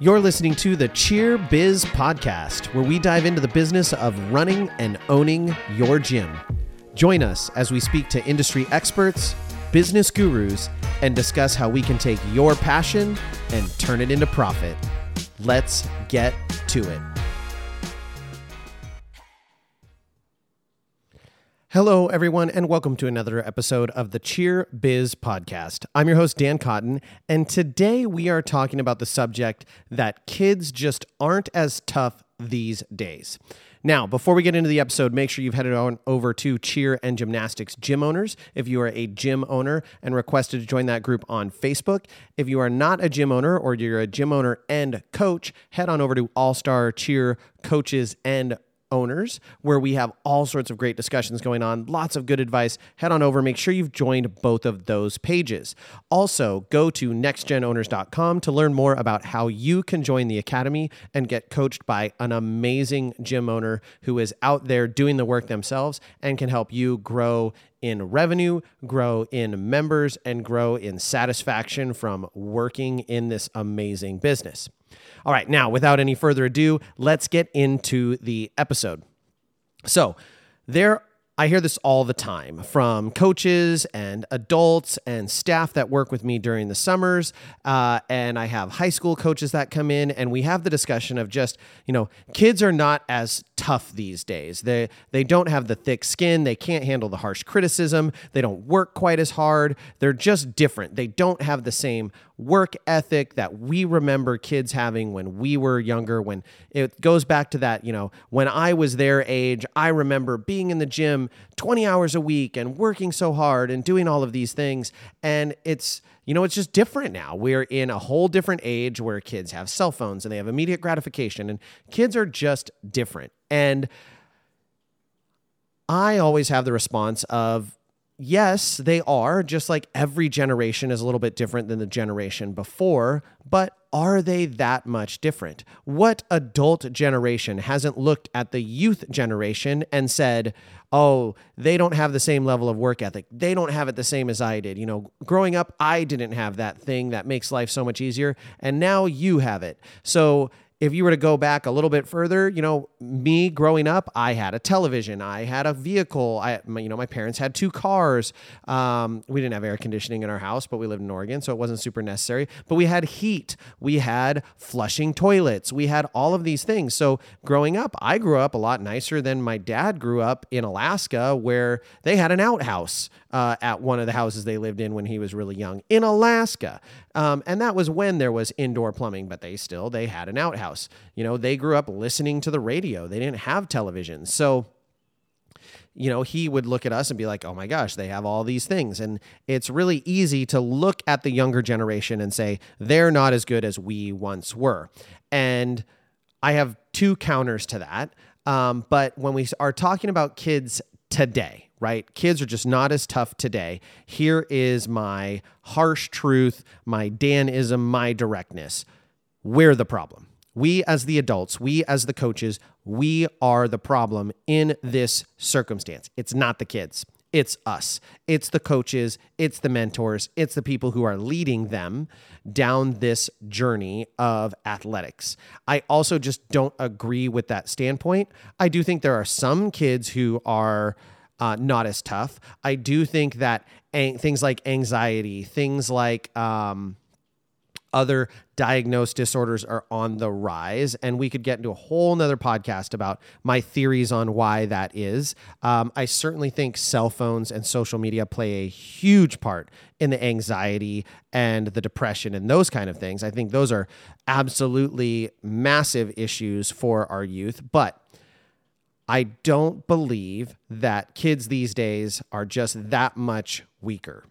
You're listening to the Cheer Biz Podcast, where we dive into the business of running and owning your gym. Join us as we speak to industry experts, business gurus, and discuss how we can take your passion and turn it into profit. Let's get to it. Hello, everyone, and welcome to another episode of the Cheer Biz Podcast. I'm your host, Dan Cotton, and today we are talking about the subject that kids just aren't as tough these days. Now, before we get into the episode, make sure you've headed on over to Cheer and Gymnastics Gym Owners if you are a gym owner and requested to join that group on Facebook. If you are not a gym owner or you're a gym owner and coach, head on over to All Star Cheer Coaches and owners where we have all sorts of great discussions going on, lots of good advice. Head on over, make sure you've joined both of those pages. Also, go to nextgenowners.com to learn more about how you can join the academy and get coached by an amazing gym owner who is out there doing the work themselves and can help you grow in revenue, grow in members, and grow in satisfaction from working in this amazing business. All right, now without any further ado, let's get into the episode. So, there I hear this all the time from coaches and adults and staff that work with me during the summers. Uh, and I have high school coaches that come in, and we have the discussion of just, you know, kids are not as tough these days. They, they don't have the thick skin. They can't handle the harsh criticism. They don't work quite as hard. They're just different. They don't have the same work ethic that we remember kids having when we were younger. When it goes back to that, you know, when I was their age, I remember being in the gym 20 hours a week and working so hard and doing all of these things. And it's, you know, it's just different now. We're in a whole different age where kids have cell phones and they have immediate gratification, and kids are just different. And I always have the response of, yes, they are, just like every generation is a little bit different than the generation before, but are they that much different? What adult generation hasn't looked at the youth generation and said, oh, they don't have the same level of work ethic. They don't have it the same as I did. You know, growing up, I didn't have that thing that makes life so much easier. And now you have it. So if you were to go back a little bit further, you know, me growing up, I had a television, I had a vehicle. I, you know, my parents had two cars. Um, we didn't have air conditioning in our house, but we lived in Oregon, so it wasn't super necessary. But we had heat, we had flushing toilets, we had all of these things. So growing up, I grew up a lot nicer than my dad grew up in Alaska, where they had an outhouse uh, at one of the houses they lived in when he was really young in Alaska. Um, and that was when there was indoor plumbing, but they still they had an outhouse. You know, they grew up listening to the radio. They didn't have television, so you know, he would look at us and be like, oh my gosh, they have all these things. And it's really easy to look at the younger generation and say, they're not as good as we once were. And I have two counters to that. Um, but when we are talking about kids today, right? Kids are just not as tough today. Here is my harsh truth, my Danism, my directness. We're the problem. We, as the adults, we, as the coaches, we are the problem in this circumstance. It's not the kids. It's us. It's the coaches. It's the mentors. It's the people who are leading them down this journey of athletics. I also just don't agree with that standpoint. I do think there are some kids who are uh, not as tough. I do think that things like anxiety, things like um, other diagnosed disorders are on the rise. And we could get into a whole nother podcast about my theories on why that is. Um, I certainly think cell phones and social media play a huge part in the anxiety and the depression and those kind of things. I think those are absolutely massive issues for our youth. But I don't believe that kids these days are just that much weaker.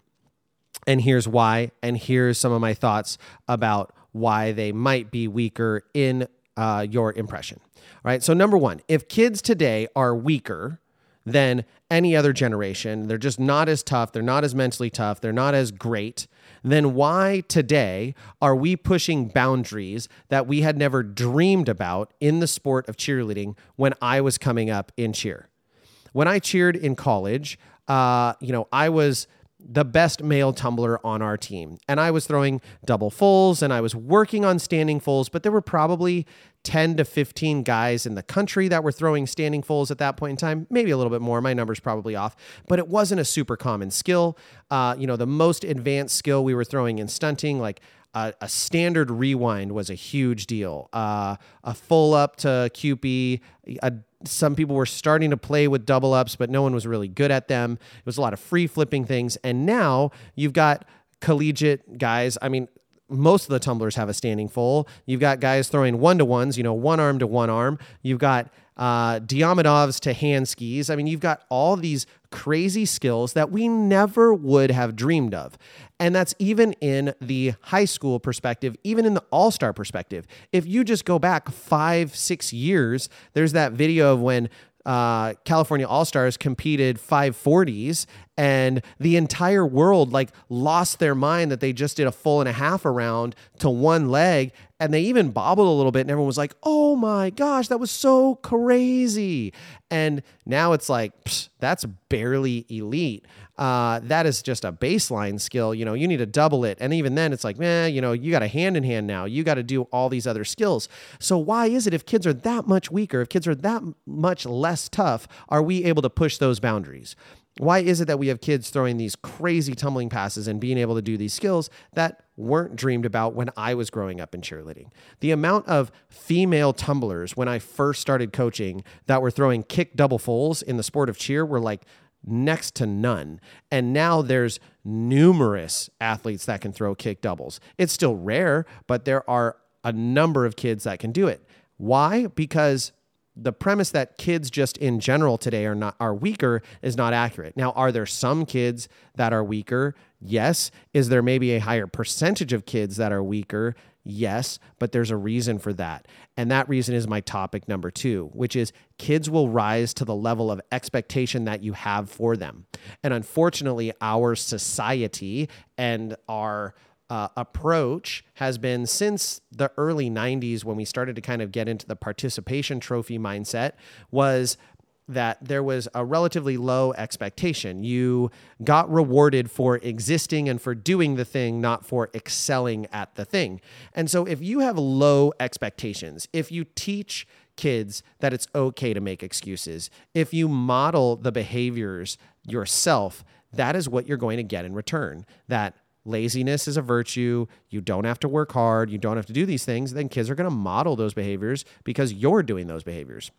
And here's why. And here's some of my thoughts about why they might be weaker in uh, your impression. All right. So, number one, if kids today are weaker than any other generation, they're just not as tough, they're not as mentally tough, they're not as great, then why today are we pushing boundaries that we had never dreamed about in the sport of cheerleading when I was coming up in cheer? When I cheered in college, uh, you know, I was the best male tumbler on our team. And I was throwing double fulls and I was working on standing fulls, but there were probably 10 to 15 guys in the country that were throwing standing fulls at that point in time, maybe a little bit more. My number's probably off, but it wasn't a super common skill. Uh, you know, the most advanced skill we were throwing in stunting, like a, a standard rewind, was a huge deal. Uh, a full up to QP, a some people were starting to play with double ups, but no one was really good at them. It was a lot of free flipping things. And now you've got collegiate guys. I mean, most of the tumblers have a standing full. You've got guys throwing one to ones, you know, one arm to one arm. You've got uh, Diamidovs to hand skis. I mean, you've got all these crazy skills that we never would have dreamed of. And that's even in the high school perspective, even in the all star perspective. If you just go back five, six years, there's that video of when uh, California All Stars competed 540s, and the entire world like lost their mind that they just did a full and a half around to one leg, and they even bobbled a little bit, and everyone was like, "Oh my gosh, that was so crazy!" And now it's like that's barely elite. Uh, that is just a baseline skill. You know, you need to double it, and even then, it's like, man, you know, you got a hand in hand now. You got to do all these other skills. So why is it if kids are that much weaker, if kids are that much less tough, are we able to push those boundaries? Why is it that we have kids throwing these crazy tumbling passes and being able to do these skills that weren't dreamed about when I was growing up in cheerleading? The amount of female tumblers when I first started coaching that were throwing kick double fulls in the sport of cheer were like next to none. And now there's numerous athletes that can throw kick doubles. It's still rare, but there are a number of kids that can do it. Why? Because the premise that kids just in general today are not are weaker is not accurate. Now, are there some kids that are weaker? Yes. Is there maybe a higher percentage of kids that are weaker? Yes, but there's a reason for that. And that reason is my topic number 2, which is kids will rise to the level of expectation that you have for them. And unfortunately, our society and our uh, approach has been since the early 90s when we started to kind of get into the participation trophy mindset was that there was a relatively low expectation. You got rewarded for existing and for doing the thing, not for excelling at the thing. And so, if you have low expectations, if you teach kids that it's okay to make excuses, if you model the behaviors yourself, that is what you're going to get in return. That laziness is a virtue. You don't have to work hard. You don't have to do these things. Then kids are going to model those behaviors because you're doing those behaviors.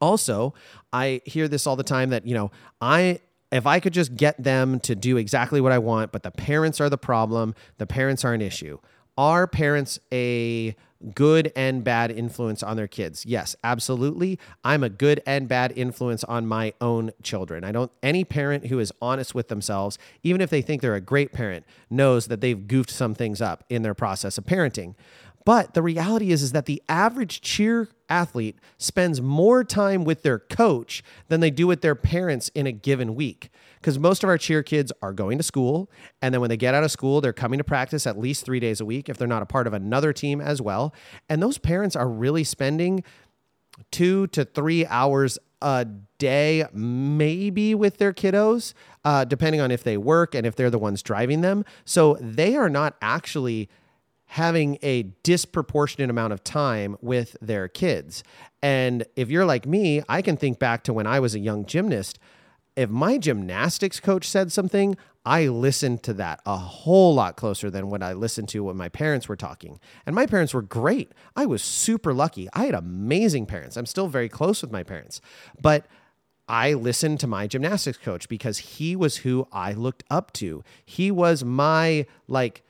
Also, I hear this all the time that, you know, I if I could just get them to do exactly what I want, but the parents are the problem, the parents are an issue. Are parents a good and bad influence on their kids. Yes, absolutely. I'm a good and bad influence on my own children. I don't any parent who is honest with themselves, even if they think they're a great parent, knows that they've goofed some things up in their process of parenting. But the reality is is that the average cheer athlete spends more time with their coach than they do with their parents in a given week because most of our cheer kids are going to school. And then when they get out of school, they're coming to practice at least three days a week if they're not a part of another team as well. And those parents are really spending two to three hours a day, maybe with their kiddos, uh, depending on if they work and if they're the ones driving them. So they are not actually having a disproportionate amount of time with their kids. And if you're like me, I can think back to when I was a young gymnast if my gymnastics coach said something, I listened to that a whole lot closer than what I listened to when my parents were talking. And my parents were great. I was super lucky. I had amazing parents. I'm still very close with my parents. But I listened to my gymnastics coach because he was who I looked up to. He was my like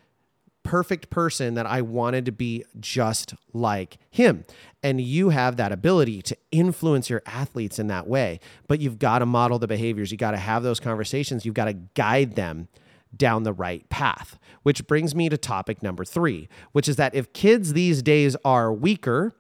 perfect person that I wanted to be just like him. And you have that ability to influence your athletes in that way. But you've got to model the behaviors. You got to have those conversations. You've got to guide them down the right path. Which brings me to topic number three, which is that if kids these days are weaker,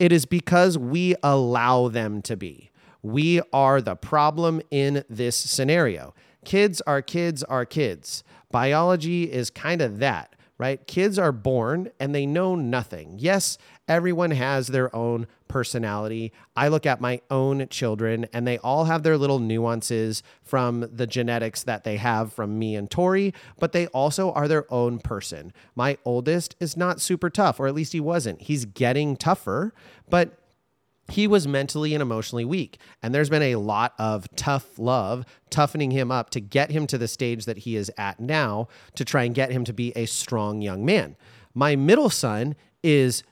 it is because we allow them to be. We are the problem in this scenario. Kids are kids are kids. Biology is kind of that right? Kids are born and they know nothing. Yes, everyone has their own personality. I look at my own children and they all have their little nuances from the genetics that they have from me and Tori, but they also are their own person. My oldest is not super tough, or at least he wasn't. He's getting tougher, but he was mentally and emotionally weak. And there's been a lot of tough love, toughening him up to get him to the stage that he is at now to try and get him to be a strong young man. My middle son is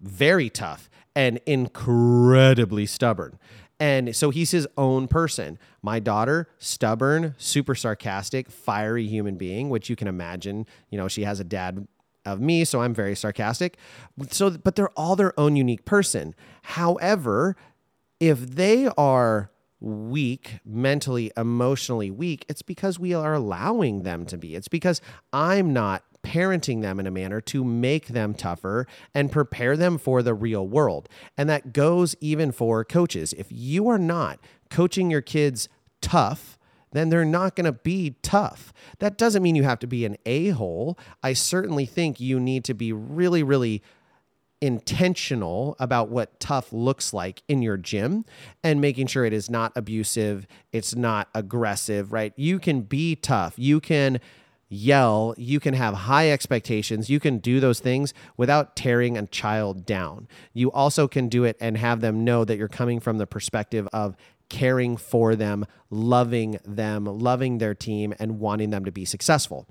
very tough and incredibly stubborn. And so he's his own person. My daughter, stubborn, super sarcastic, fiery human being, which you can imagine, you know, she has a dad of me, so I'm very sarcastic. So, but they're all their own unique person. However, if they are weak, mentally, emotionally weak, it's because we are allowing them to be. It's because I'm not parenting them in a manner to make them tougher and prepare them for the real world. And that goes even for coaches. If you are not coaching your kids tough, then they're not going to be tough. That doesn't mean you have to be an a hole. I certainly think you need to be really, really intentional about what tough looks like in your gym and making sure it is not abusive, it's not aggressive, right? You can be tough. You can yell, you can have high expectations, you can do those things without tearing a child down. You also can do it and have them know that you're coming from the perspective of caring for them, loving them, loving their team, and wanting them to be successful.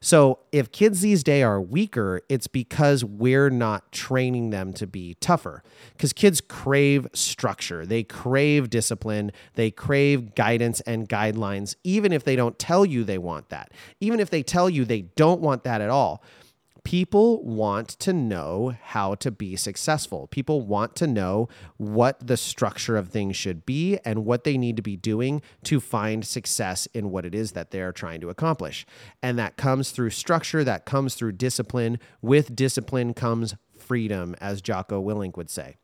So, if kids these days are weaker, it's because we're not training them to be tougher. Because kids crave structure, they crave discipline, they crave guidance and guidelines, even if they don't tell you they want that, even if they tell you they don't want that at all people want to know how to be successful. People want to know what the structure of things should be and what they need to be doing to find success in what it is that they're trying to accomplish. And that comes through structure, that comes through discipline. With discipline comes freedom, as Jocko Willink would say.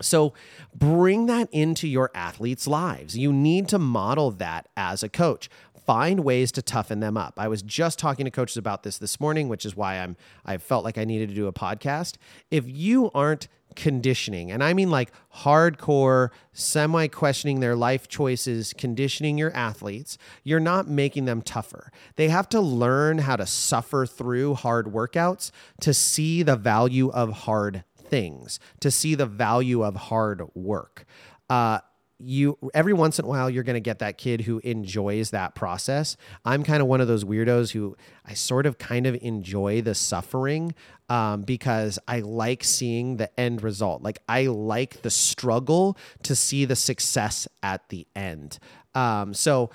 So bring that into your athletes' lives. You need to model that as a coach find ways to toughen them up. I was just talking to coaches about this this morning, which is why I'm I felt like I needed to do a podcast. If you aren't conditioning, and I mean like hardcore, semi questioning their life choices, conditioning your athletes, you're not making them tougher. They have to learn how to suffer through hard workouts to see the value of hard things, to see the value of hard work. Uh, you every once in a while you're going to get that kid who enjoys that process. I'm kind of one of those weirdos who i sort of kind of enjoy the suffering um, because i like seeing the end result. Like i like the struggle to see the success at the end. Um, so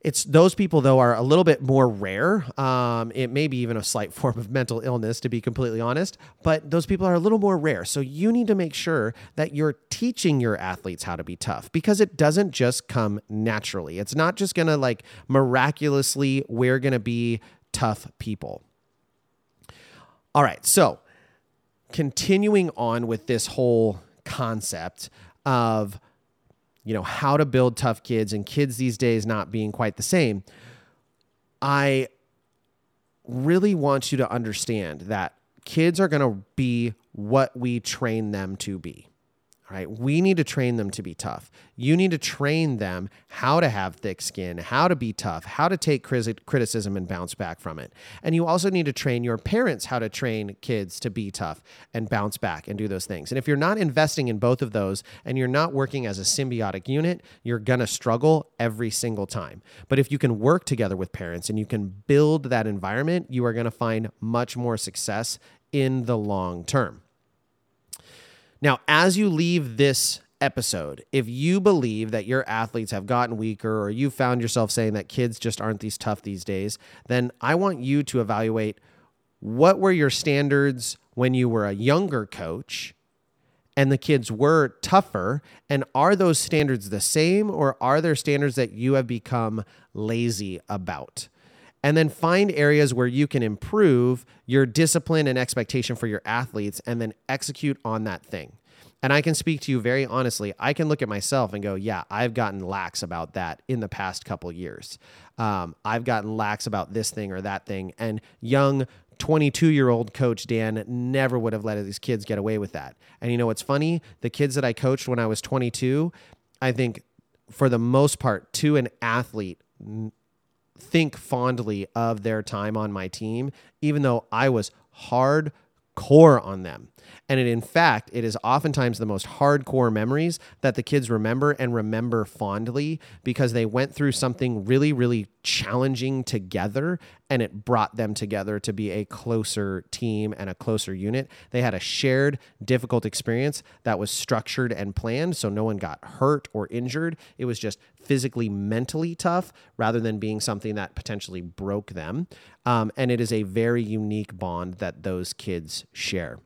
it's those people though are a little bit more rare. Um, it may be even a slight form of mental illness, to be completely honest. But those people are a little more rare. So you need to make sure that you're teaching your athletes how to be tough because it doesn't just come naturally. It's not just gonna like miraculously we're gonna be tough people. All right, so continuing on with this whole concept of you know, how to build tough kids and kids these days not being quite the same, I really want you to understand that kids are going to be what we train them to be right? We need to train them to be tough. You need to train them how to have thick skin, how to be tough, how to take criticism and bounce back from it. And you also need to train your parents how to train kids to be tough and bounce back and do those things. And if you're not investing in both of those and you're not working as a symbiotic unit, you're going to struggle every single time. But if you can work together with parents and you can build that environment, you are going to find much more success in the long term. Now, as you leave this episode, if you believe that your athletes have gotten weaker or you found yourself saying that kids just aren't these tough these days, then I want you to evaluate what were your standards when you were a younger coach and the kids were tougher and are those standards the same or are there standards that you have become lazy about? And then find areas where you can improve your discipline and expectation for your athletes and then execute on that thing. And I can speak to you very honestly. I can look at myself and go, yeah, I've gotten lax about that in the past couple years. Um, I've gotten lax about this thing or that thing. And young 22 year old coach Dan never would have let his kids get away with that. And you know what's funny? The kids that I coached when I was 22, I think for the most part, to an athlete, think fondly of their time on my team, even though I was hardcore on them. And it, in fact, it is oftentimes the most hardcore memories that the kids remember and remember fondly because they went through something really, really challenging together and it brought them together to be a closer team and a closer unit. They had a shared difficult experience that was structured and planned so no one got hurt or injured. It was just physically, mentally tough rather than being something that potentially broke them. Um, and it is a very unique bond that those kids share.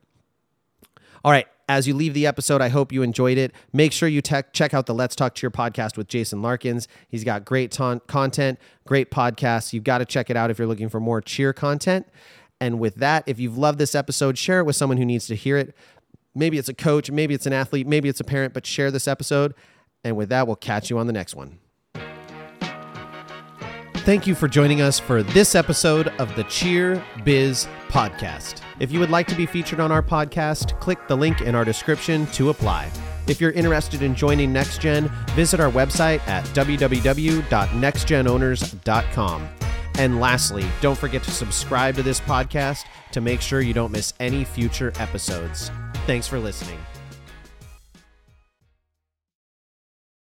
All right. As you leave the episode, I hope you enjoyed it. Make sure you te- check out the Let's Talk Cheer podcast with Jason Larkins. He's got great content, great podcasts. You've got to check it out if you're looking for more cheer content. And with that, if you've loved this episode, share it with someone who needs to hear it. Maybe it's a coach, maybe it's an athlete, maybe it's a parent, but share this episode. And with that, we'll catch you on the next one. Thank you for joining us for this episode of the Cheer Biz Podcast. If you would like to be featured on our podcast, click the link in our description to apply. If you're interested in joining NextGen, visit our website at www.nextgenowners.com. And lastly, don't forget to subscribe to this podcast to make sure you don't miss any future episodes. Thanks for listening.